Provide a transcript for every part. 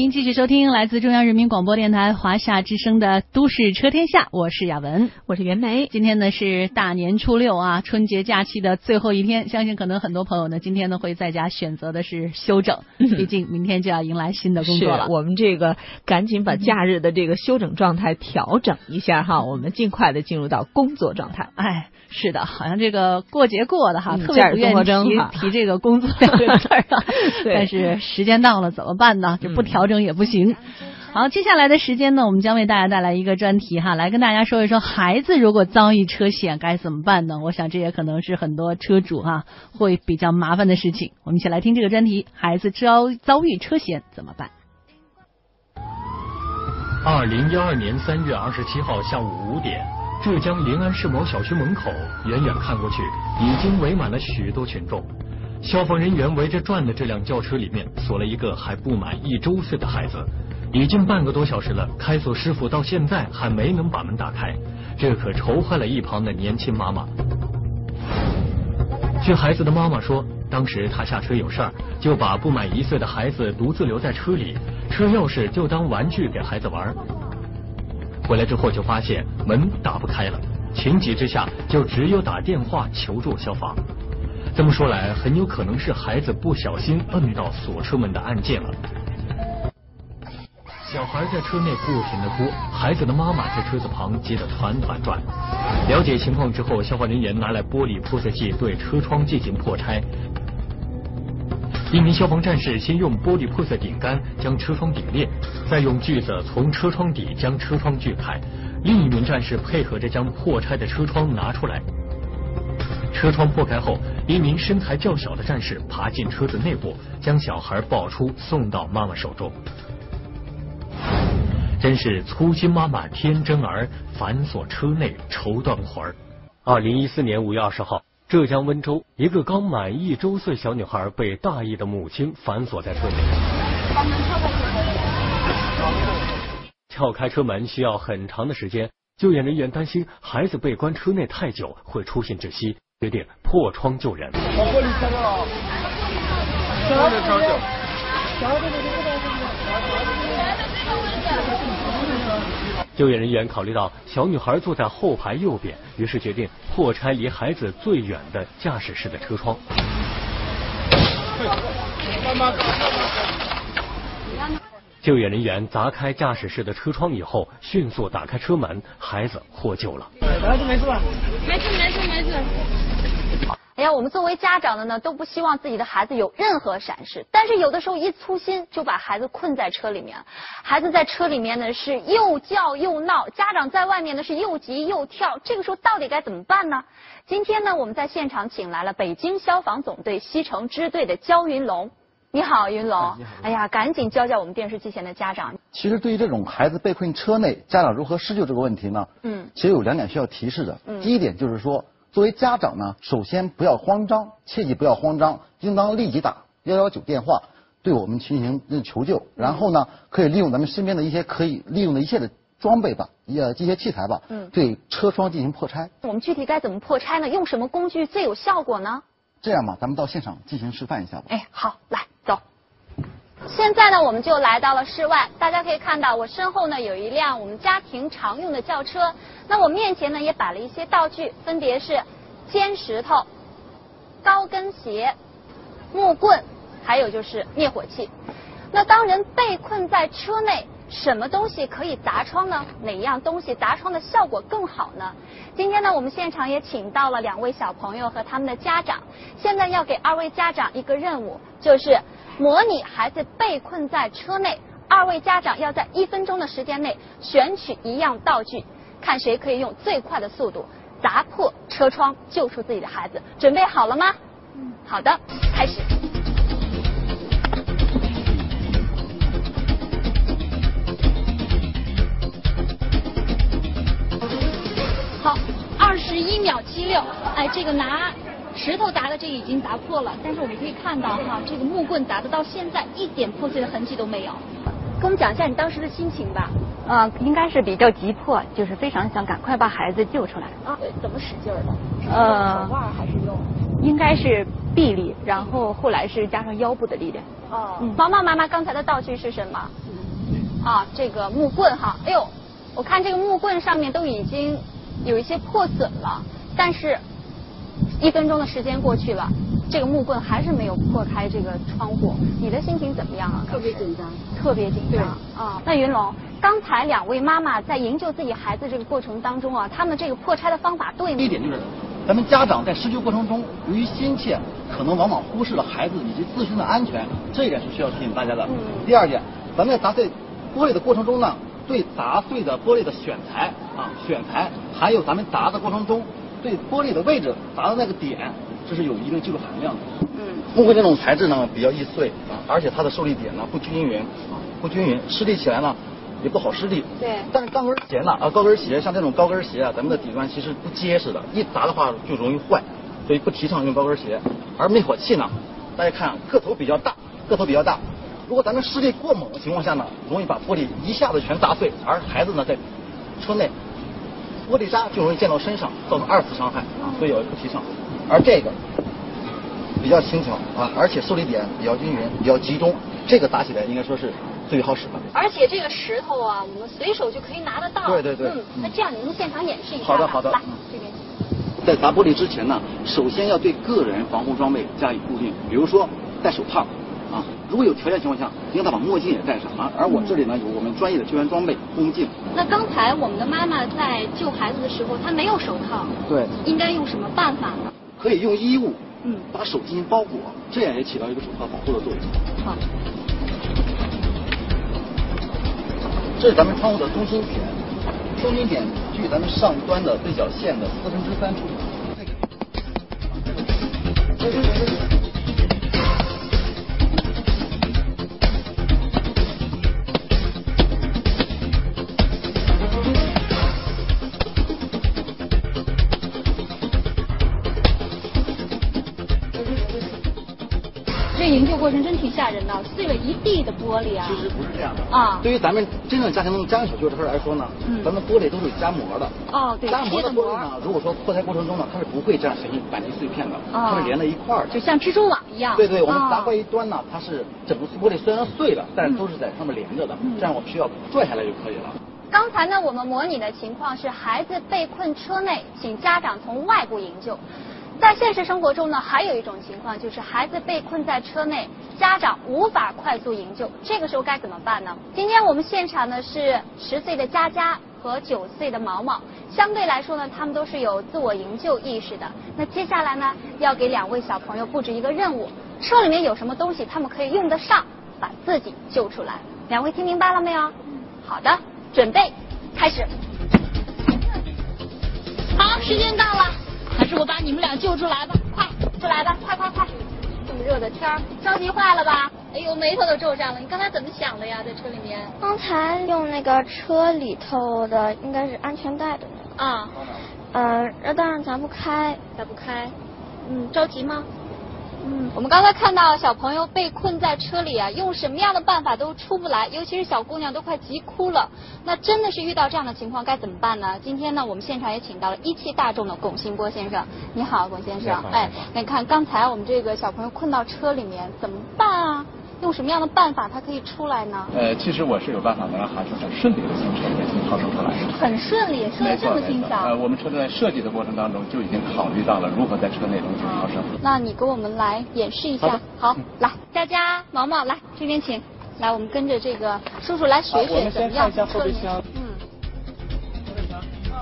欢迎继续收听来自中央人民广播电台华夏之声的《都市车天下》，我是雅文，我是袁梅。今天呢是大年初六啊，春节假期的最后一天，相信可能很多朋友呢今天呢会在家选择的是休整，毕竟明天就要迎来新的工作了。我们这个赶紧把假日的这个休整状态调整一下哈，我们尽快的进入到工作状态。哎，是的，好像这个过节过的哈，特别不愿意提提这个工作两个字儿啊。但是时间到了怎么办呢？就不调。调整也不行。好，接下来的时间呢，我们将为大家带来一个专题哈，来跟大家说一说，孩子如果遭遇车险该怎么办呢？我想这也可能是很多车主哈会比较麻烦的事情。我们一起来听这个专题：孩子遭遭遇车险怎么办？二零一二年三月二十七号下午五点，浙江临安市某小区门口，远远看过去，已经围满了许多群众。消防人员围着转的这辆轿车里面锁了一个还不满一周岁的孩子，已经半个多小时了，开锁师傅到现在还没能把门打开，这可愁坏了一旁的年轻妈妈。据孩子的妈妈说，当时她下车有事儿，就把不满一岁的孩子独自留在车里，车钥匙就当玩具给孩子玩。回来之后就发现门打不开了，情急之下就只有打电话求助消防。这么说来，很有可能是孩子不小心摁到锁车门的按键了。小孩在车内不停的哭，孩子的妈妈在车子旁急得团团转。了解情况之后，消防人员拿来玻璃破碎剂对车窗进行破拆。一名消防战士先用玻璃破碎顶杆将车窗顶裂，再用锯子从车窗底将车窗锯开。另一名战士配合着将破拆的车窗拿出来。车窗破开后，一名身材较小的战士爬进车子内部，将小孩抱出，送到妈妈手中。真是粗心妈妈天真儿，反锁车内愁断魂儿。二零一四年五月二十号，浙江温州一个刚满一周岁小女孩被大意的母亲反锁在车内。撬开车门需要很长的时间，救援人员担心孩子被关车内太久会出现窒息。决定破窗救人。救援人员考虑到小女孩坐在后排右边，于是决定破拆离孩子最远的驾驶室的车窗。救援人员砸开驾驶室的车窗以后，迅速打开车门，孩子获救了。孩子没事吧？没事没事没事。哎呀，我们作为家长的呢，都不希望自己的孩子有任何闪失，但是有的时候一粗心就把孩子困在车里面，孩子在车里面呢是又叫又闹，家长在外面呢是又急又跳，这个时候到底该怎么办呢？今天呢，我们在现场请来了北京消防总队西城支队的焦云龙，你好，云龙。哎呀，赶紧教教我们电视机前的家长。其实对于这种孩子被困车内，家长如何施救这个问题呢？嗯，其实有两点需要提示的。嗯，第一点就是说。作为家长呢，首先不要慌张，切记不要慌张，应当立即打幺幺九电话，对我们进行求救。然后呢，可以利用咱们身边的一些可以利用的一切的装备吧，呃，这些器材吧，嗯，对车窗进行破拆。我们具体该怎么破拆呢？用什么工具最有效果呢？这样吧，咱们到现场进行示范一下吧。哎，好，来走。现在呢，我们就来到了室外。大家可以看到，我身后呢有一辆我们家庭常用的轿车。那我面前呢也摆了一些道具，分别是尖石头、高跟鞋、木棍，还有就是灭火器。那当人被困在车内，什么东西可以砸窗呢？哪样东西砸窗的效果更好呢？今天呢，我们现场也请到了两位小朋友和他们的家长。现在要给二位家长一个任务，就是。模拟孩子被困在车内，二位家长要在一分钟的时间内选取一样道具，看谁可以用最快的速度砸破车窗，救出自己的孩子。准备好了吗？嗯，好的，开始。好，二十一秒七六，哎，这个拿。石头砸的这已经砸破了，但是我们可以看到哈，这个木棍砸的到现在一点破碎的痕迹都没有。跟我们讲一下你当时的心情吧。呃，应该是比较急迫，就是非常想赶快把孩子救出来。啊，怎么使劲的？呃，手腕还是用？应该是。臂力，然后后来是加上腰部的力量。哦，毛毛妈妈刚才的道具是什么？啊，这个木棍哈。哎呦，我看这个木棍上面都已经有一些破损了，但是一分钟的时间过去了，这个木棍还是没有破开这个窗户。你的心情怎么样啊？特别紧张，特别紧张。啊，那云龙，刚才两位妈妈在营救自己孩子这个过程当中啊，他们这个破拆的方法对吗？第一点就是。咱们家长在施救过程中，由于心切，可能往往忽视了孩子以及自身的安全，这一点是需要提醒大家的。嗯第二点，咱们在砸碎玻璃的过程中呢，对砸碎的玻璃的选材啊，选材，还有咱们砸的过程中，对玻璃的位置砸的那个点，这是有一定技术含量的。嗯，木棍这种材质呢比较易碎啊，而且它的受力点呢不均匀啊，不均匀，施力起来呢。也不好施力，对。但是高跟鞋呢？啊，高跟鞋像这种高跟鞋啊，咱们的底端其实不结实的，一砸的话就容易坏，所以不提倡用高跟鞋。而灭火器呢，大家看个头比较大，个头比较大，如果咱们施力过猛的情况下呢，容易把玻璃一下子全砸碎，而孩子呢在车内，玻璃渣就容易溅到身上，造成二次伤害啊，所以我不提倡。而这个比较轻巧啊，而且受力点比较均匀，比较集中，这个打起来应该说是。最好使的，而且这个石头啊，我们随手就可以拿得到。对对对。嗯，那这样你们现场演示一下。好的好的。来，这边。在砸玻璃之前呢，首先要对个人防护装备加以固定，比如说戴手套啊，如果有条件情况下，应该把墨镜也戴上啊。而我这里呢有我们专业的救援装备护目镜。那刚才我们的妈妈在救孩子的时候，她没有手套。对。应该用什么办法呢？可以用衣物，嗯，把手进行包裹，这样也起到一个手套保护的作用。好。这是咱们窗户的中心点，中心点距咱们上端的对角线的四分之三处。过程真挺吓人的，碎了一地的玻璃啊！其实不是这样的啊。对于咱们真正家庭中家用小区的车来说呢，咱们玻璃都是有夹膜的。哦，对，夹膜的玻璃呢，如果说破拆过程中呢，它是不会这样形成板级碎片的，它是连在一块儿，就像蜘蛛网一样。对对，我们砸坏一端呢，它是整个玻璃虽然碎了，但是都是在上面连着的，这样我们需要拽下来就可以了。刚才呢，我们模拟的情况是孩子被困车内，请家长从外部营救。在现实生活中呢，还有一种情况就是孩子被困在车内，家长无法快速营救，这个时候该怎么办呢？今天我们现场呢是十岁的佳佳和九岁的毛毛，相对来说呢，他们都是有自我营救意识的。那接下来呢，要给两位小朋友布置一个任务，车里面有什么东西他们可以用得上，把自己救出来。两位听明白了没有？好的，准备，开始。好，时间到了。还是我把你们俩救出来吧，快出来吧，快快快！这么热的天儿，着急坏了吧？哎呦，眉头都皱上了。你刚才怎么想的呀，在车里面？刚才用那个车里头的应该是安全带的那个。啊。呃，热当然咱不开，打不开。嗯，着急吗？嗯，我们刚才看到小朋友被困在车里啊，用什么样的办法都出不来，尤其是小姑娘都快急哭了。那真的是遇到这样的情况该怎么办呢？今天呢，我们现场也请到了一汽大众的龚新波先生。你好，龚先生。哎，你看刚才我们这个小朋友困到车里面怎么办啊？用什么样的办法他可以出来呢？呃，其实我是有办法能让孩子很顺利的从车里面逃生出来。很顺利，说的这么轻巧。呃，我们车在设计的过程当中就已经考虑到了如何在车内中进行逃生。那你给我们来演示一下。好，来，佳佳、毛毛，来这边请。来，我们跟着这个叔叔来学学怎么样后备箱。嗯。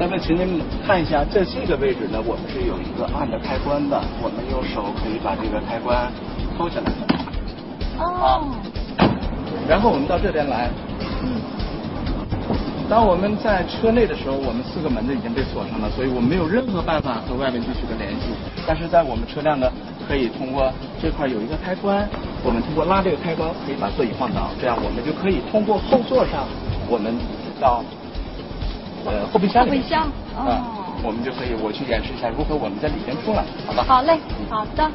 那么，请您看一下，在这个位置呢，我们是有一个按的开关的，我们用手可以把这个开关抠下来。哦。然后我们到这边来。嗯。当我们在车内的时候，我们四个门子已经被锁上了，所以我们没有任何办法和外面继续的联系。但是在我们车辆呢，可以通过这块有一个开关，我们通过拉这个开关，可以把座椅放倒，这样我们就可以通过后座上，我们到呃后备箱里。后备箱。哦。我们就可以，我去演示一下如何我们在里边出来，好吧？好嘞，好的。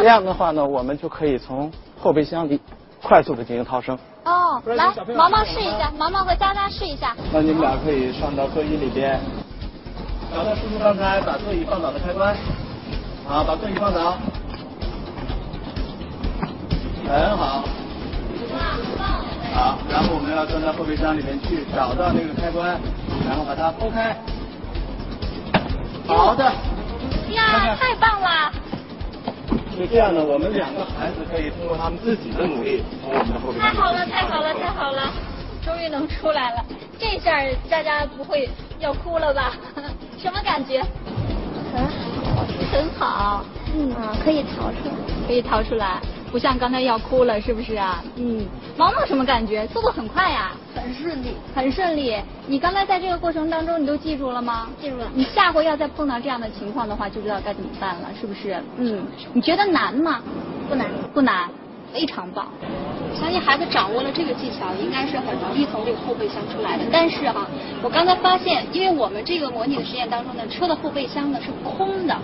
这样的话呢，我们就可以从后备箱里快速的进行逃生。哦，来，毛毛试一下，毛毛和佳佳试一下。那你们俩可以上到座椅里边，找到叔叔刚才把座椅放倒的开关，好，把座椅放倒，很好。好，然后我们要钻到后备箱里面去，找到那个开关，然后把它拨开。好的。呀，太棒了！是这样的，我们两个孩子可以通过他们自己的努力从我们的后边太好了，太好了，太好了！终于能出来了，这下大家不会要哭了吧？什么感觉？很好，很好。嗯啊，可以逃出来，可以逃出来。不像刚才要哭了，是不是啊？嗯，毛毛什么感觉？速度很快呀，很顺利，很顺利。你刚才在这个过程当中，你都记住了吗？记住了。你下回要再碰到这样的情况的话，就知道该怎么办了，是不是？嗯。你觉得难吗？不难，不难，非常棒。相信孩子掌握了这个技巧，应该是很容易从这个后备箱出来的。但是哈，我刚才发现，因为我们这个模拟的实验当中呢，车的后备箱呢是空的。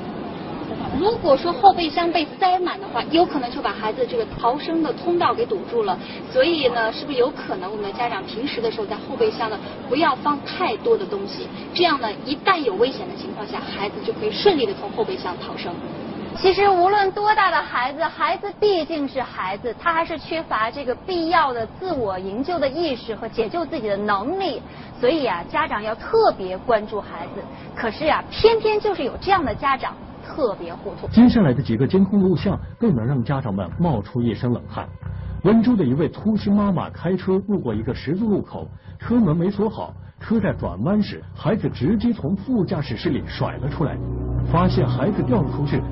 如果说后备箱被塞满的话，有可能就把孩子这个逃生的通道给堵住了。所以呢，是不是有可能我们的家长平时的时候在后备箱呢不要放太多的东西？这样呢，一旦有危险的情况下，孩子就可以顺利的从后备箱逃生。其实无论多大的孩子，孩子毕竟是孩子，他还是缺乏这个必要的自我营救的意识和解救自己的能力。所以啊，家长要特别关注孩子。可是呀，偏偏就是有这样的家长。特别糊涂。接下来的几个监控录像更能让家长们冒出一身冷汗。温州的一位粗心妈妈开车路过一个十字路口，车门没锁好，车在转弯时，孩子直接从副驾驶室里甩了出来。发现孩子掉了出去，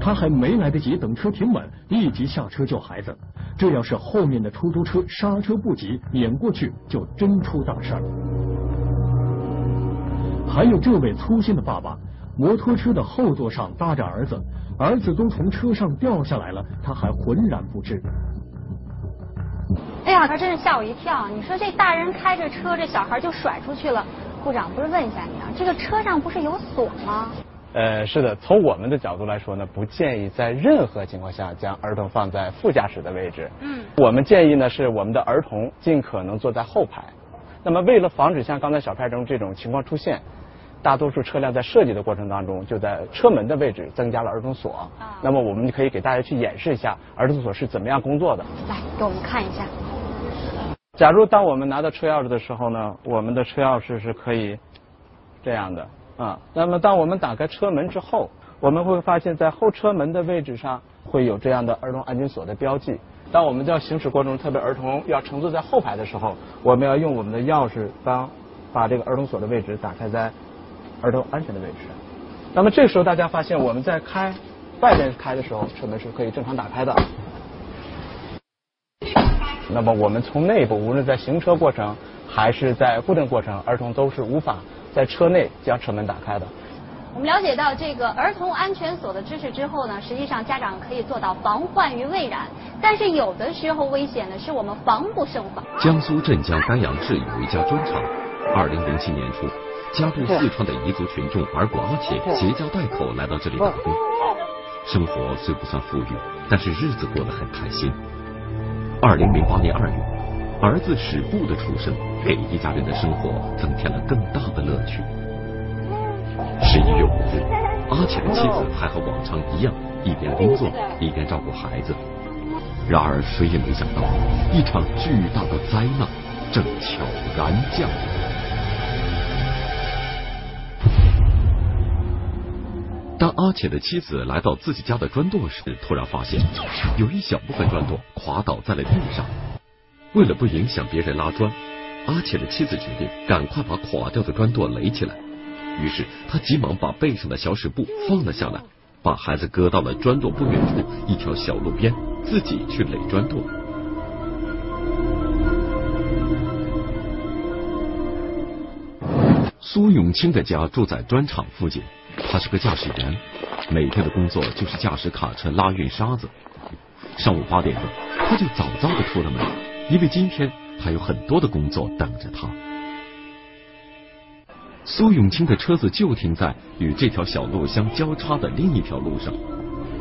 他还没来得及等车停稳，立即下车救孩子。这要是后面的出租车刹车不及，碾过去就真出大事儿。还有这位粗心的爸爸。摩托车的后座上搭着儿子，儿子都从车上掉下来了，他还浑然不知。哎呀，他真是吓我一跳！你说这大人开着车，这小孩就甩出去了。部长，不是问一下你啊，这个车上不是有锁吗？呃，是的，从我们的角度来说呢，不建议在任何情况下将儿童放在副驾驶的位置。嗯。我们建议呢，是我们的儿童尽可能坐在后排。那么，为了防止像刚才小派中这种情况出现。大多数车辆在设计的过程当中，就在车门的位置增加了儿童锁。啊，那么我们就可以给大家去演示一下儿童锁是怎么样工作的。来，给我们看一下。假如当我们拿到车钥匙的时候呢，我们的车钥匙是可以这样的啊。那么当我们打开车门之后，我们会发现在后车门的位置上会有这样的儿童安全锁的标记。当我们在行驶过程中，特别儿童要乘坐在后排的时候，我们要用我们的钥匙帮把这个儿童锁的位置打开在。儿童安全的位置。那么这个时候，大家发现我们在开外边开的时候，车门是可以正常打开的。那么我们从内部，无论在行车过程还是在固定过程，儿童都是无法在车内将车门打开的。我们了解到这个儿童安全锁的知识之后呢，实际上家长可以做到防患于未然。但是有的时候危险呢，是我们防不胜防。江苏镇江丹阳市有一家砖厂，二零零七年初。家住四川的彝族群众儿果阿且携家带口来到这里打工，生活虽不算富裕，但是日子过得很开心。二零零八年二月，儿子史布的出生给一家人的生活增添了更大的乐趣。十一月五日，阿且的妻子还和往常一样，一边工作一边照顾孩子。然而谁也没想到，一场巨大的灾难正悄然降临。当阿且的妻子来到自己家的砖垛时，突然发现有一小部分砖垛垮倒在了地上。为了不影响别人拉砖，阿且的妻子决定赶快把垮掉的砖垛垒起来。于是他急忙把背上的小屎布放了下来，把孩子搁到了砖垛不远处一条小路边，自己去垒砖垛。苏永清的家住在砖厂附近。他是个驾驶员，每天的工作就是驾驶卡车拉运沙子。上午八点钟，他就早早的出了门，因为今天还有很多的工作等着他。苏永清的车子就停在与这条小路相交叉的另一条路上，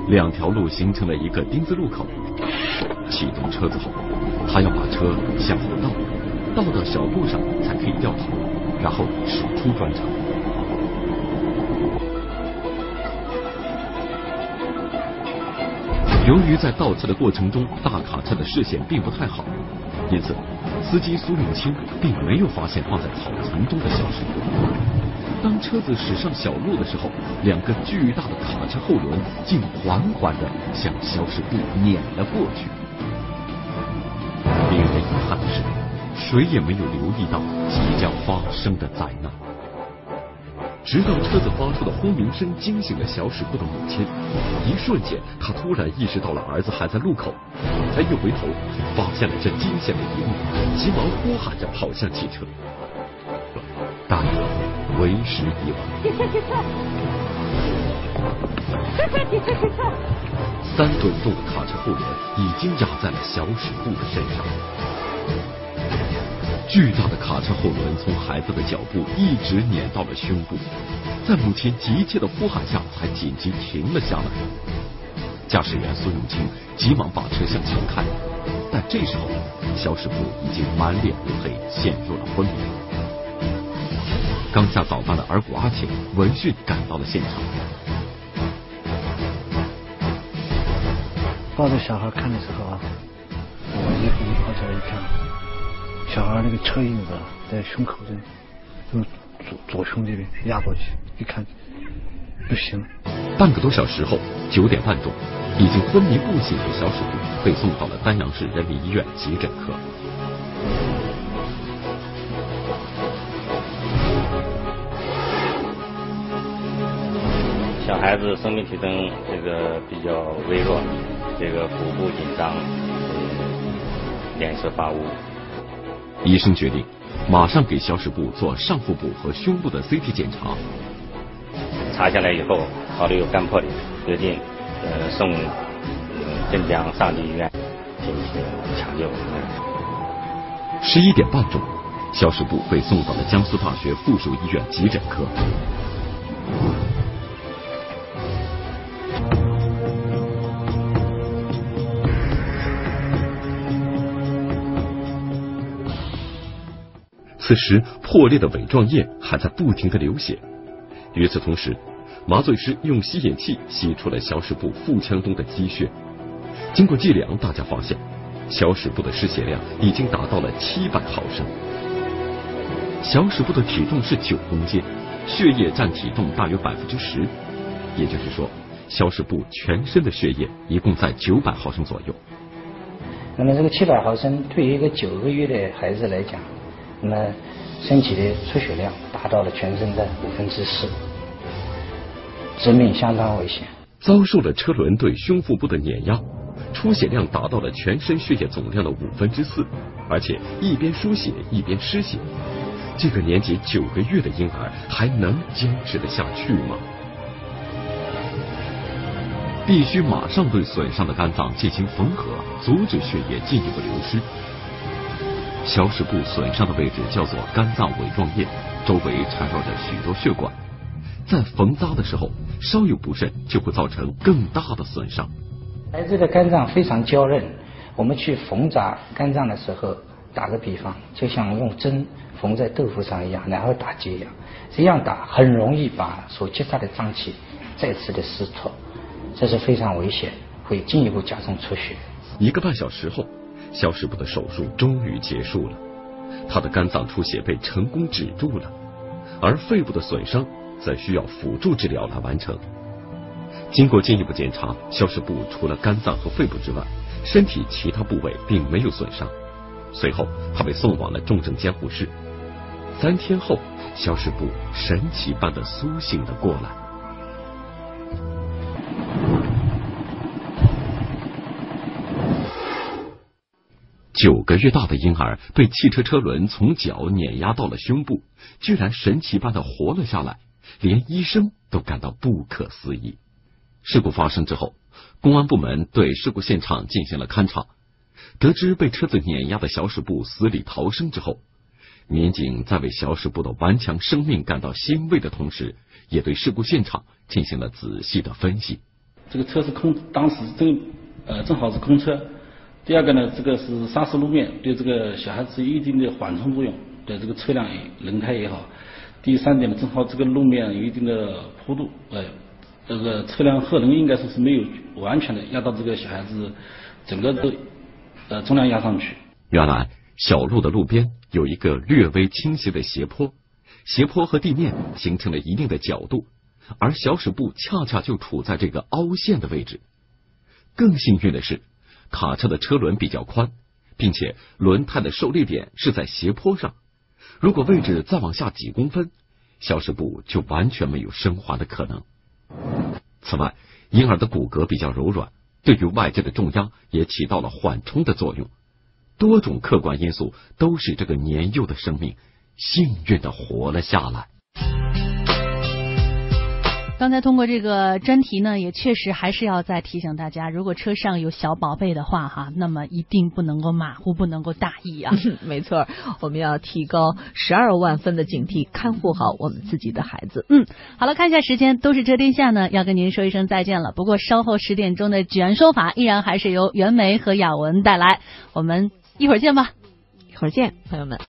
两条路形成了一个丁字路口。启动车子后，他要把车向后倒，倒到小路上才可以掉头，然后驶出砖厂。由于在倒车的过程中，大卡车的视线并不太好，因此司机苏永清并没有发现放在草丛中的小石部。当车子驶上小路的时候，两个巨大的卡车后轮竟缓缓的向小石部碾了过去。令人遗憾的是，谁也没有留意到即将发生的灾难。直到车子发出的轰鸣声惊醒了小史部的母亲，一瞬间，他突然意识到了儿子还在路口，他一回头发现了这惊险的一幕，急忙呼喊着跑向汽车，大哥为时已晚。三吨重的卡车后轮已经压在了小史部的身上。巨大的卡车后轮从孩子的脚部一直碾到了胸部，在母亲急切的呼喊下，才紧急停了下来。驾驶员孙永清急忙把车向前开，但这时候肖师傅已经满脸乌黑，陷入了昏迷。刚下早班的儿子阿庆闻讯赶到了现场，抱着小孩看的时候啊，我一一跑起来一看。小孩那个车印子在胸口这，就左左胸这边压过去，一看不行。半个多小时后，九点半钟，已经昏迷不醒的小史部被送到了丹阳市人民医院急诊科。小孩子生命体征这个比较微弱，这个腹部紧张，脸色发乌。医生决定马上给肖世部做上腹部和胸部的 CT 检查。查下来以后，考虑有肝破裂，决定呃送镇江上级医院进行抢救。十一点半钟，肖世部被送到了江苏大学附属医院急诊科。此时，破裂的尾状液还在不停的流血。与此同时，麻醉师用吸引器吸出了小史部腹腔中的积血。经过计量，大家发现小史部的失血量已经达到了七百毫升。小史部的体重是九公斤，血液占体重大约百分之十，也就是说，小史部全身的血液一共在九百毫升左右。那么，这个七百毫升对于一个九个月的孩子来讲，那么身体的出血量达到了全身的五分之四，致命相当危险。遭受了车轮对胸腹部的碾压，出血量达到了全身血液总量的五分之四，而且一边输血一边失血。这个年仅九个月的婴儿还能坚持得下去吗？必须马上对损伤的肝脏进行缝合，阻止血液进一步流失。小室部损伤的位置叫做肝脏尾状叶，周围缠绕着许多血管，在缝扎的时候稍有不慎就会造成更大的损伤。孩子的肝脏非常娇嫩，我们去缝扎肝脏的时候，打个比方，就像用针缝在豆腐上一样，然后打结一样，这样打很容易把所结扎的脏器再次的撕脱，这是非常危险，会进一步加重出血。一个半小时后。肖师部的手术终于结束了，他的肝脏出血被成功止住了，而肺部的损伤则需要辅助治疗来完成。经过进一步检查，肖师部除了肝脏和肺部之外，身体其他部位并没有损伤。随后，他被送往了重症监护室。三天后，肖师部神奇般的苏醒了过来。九个月大的婴儿被汽车车轮从脚碾压到了胸部，居然神奇般的活了下来，连医生都感到不可思议。事故发生之后，公安部门对事故现场进行了勘查，得知被车子碾压的小史部死里逃生之后，民警在为小史部的顽强生命感到欣慰的同时，也对事故现场进行了仔细的分析。这个车是空，当时正呃正好是空车。第二个呢，这个是砂石路面对这个小孩子有一定的缓冲作用，对这个车辆轮胎也好。第三点呢，正好这个路面有一定的坡度，哎，这个车辆后轮应该说是没有完全的压到这个小孩子整个的呃重量压上去。原来小路的路边有一个略微倾斜的斜坡，斜坡和地面形成了一定的角度，而小驶部恰恰就处在这个凹陷的位置。更幸运的是，卡车的车轮比较宽，并且轮胎的受力点是在斜坡上。如果位置再往下几公分，消失部就完全没有升华的可能。此外，婴儿的骨骼比较柔软，对于外界的重压也起到了缓冲的作用。多种客观因素都使这个年幼的生命幸运的活了下来。刚才通过这个专题呢，也确实还是要再提醒大家，如果车上有小宝贝的话，哈，那么一定不能够马虎，不能够大意啊。没错，我们要提高十二万分的警惕，看护好我们自己的孩子。嗯，好了，看一下时间，都是这天下呢，要跟您说一声再见了。不过稍后十点钟的举案说法，依然还是由袁梅和雅文带来，我们一会儿见吧，一会儿见，朋友们。